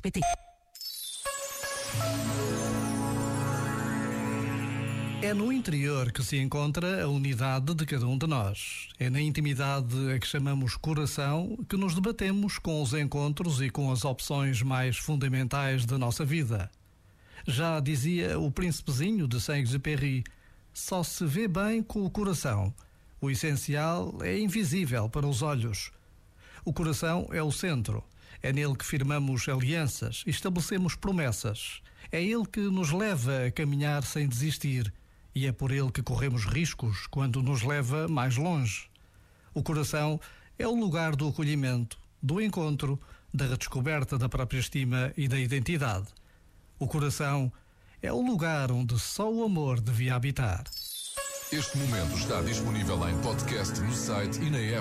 pt É no interior que se encontra a unidade de cada um de nós. É na intimidade a que chamamos coração que nos debatemos com os encontros e com as opções mais fundamentais da nossa vida. Já dizia o príncipezinho de Saint-Exupéry, só se vê bem com o coração. O essencial é invisível para os olhos. O coração é o centro. É nele que firmamos alianças, estabelecemos promessas. É ele que nos leva a caminhar sem desistir. E é por ele que corremos riscos quando nos leva mais longe. O coração é o lugar do acolhimento, do encontro, da redescoberta da própria estima e da identidade. O coração é o lugar onde só o amor devia habitar. Este momento está disponível em podcast no site e na app.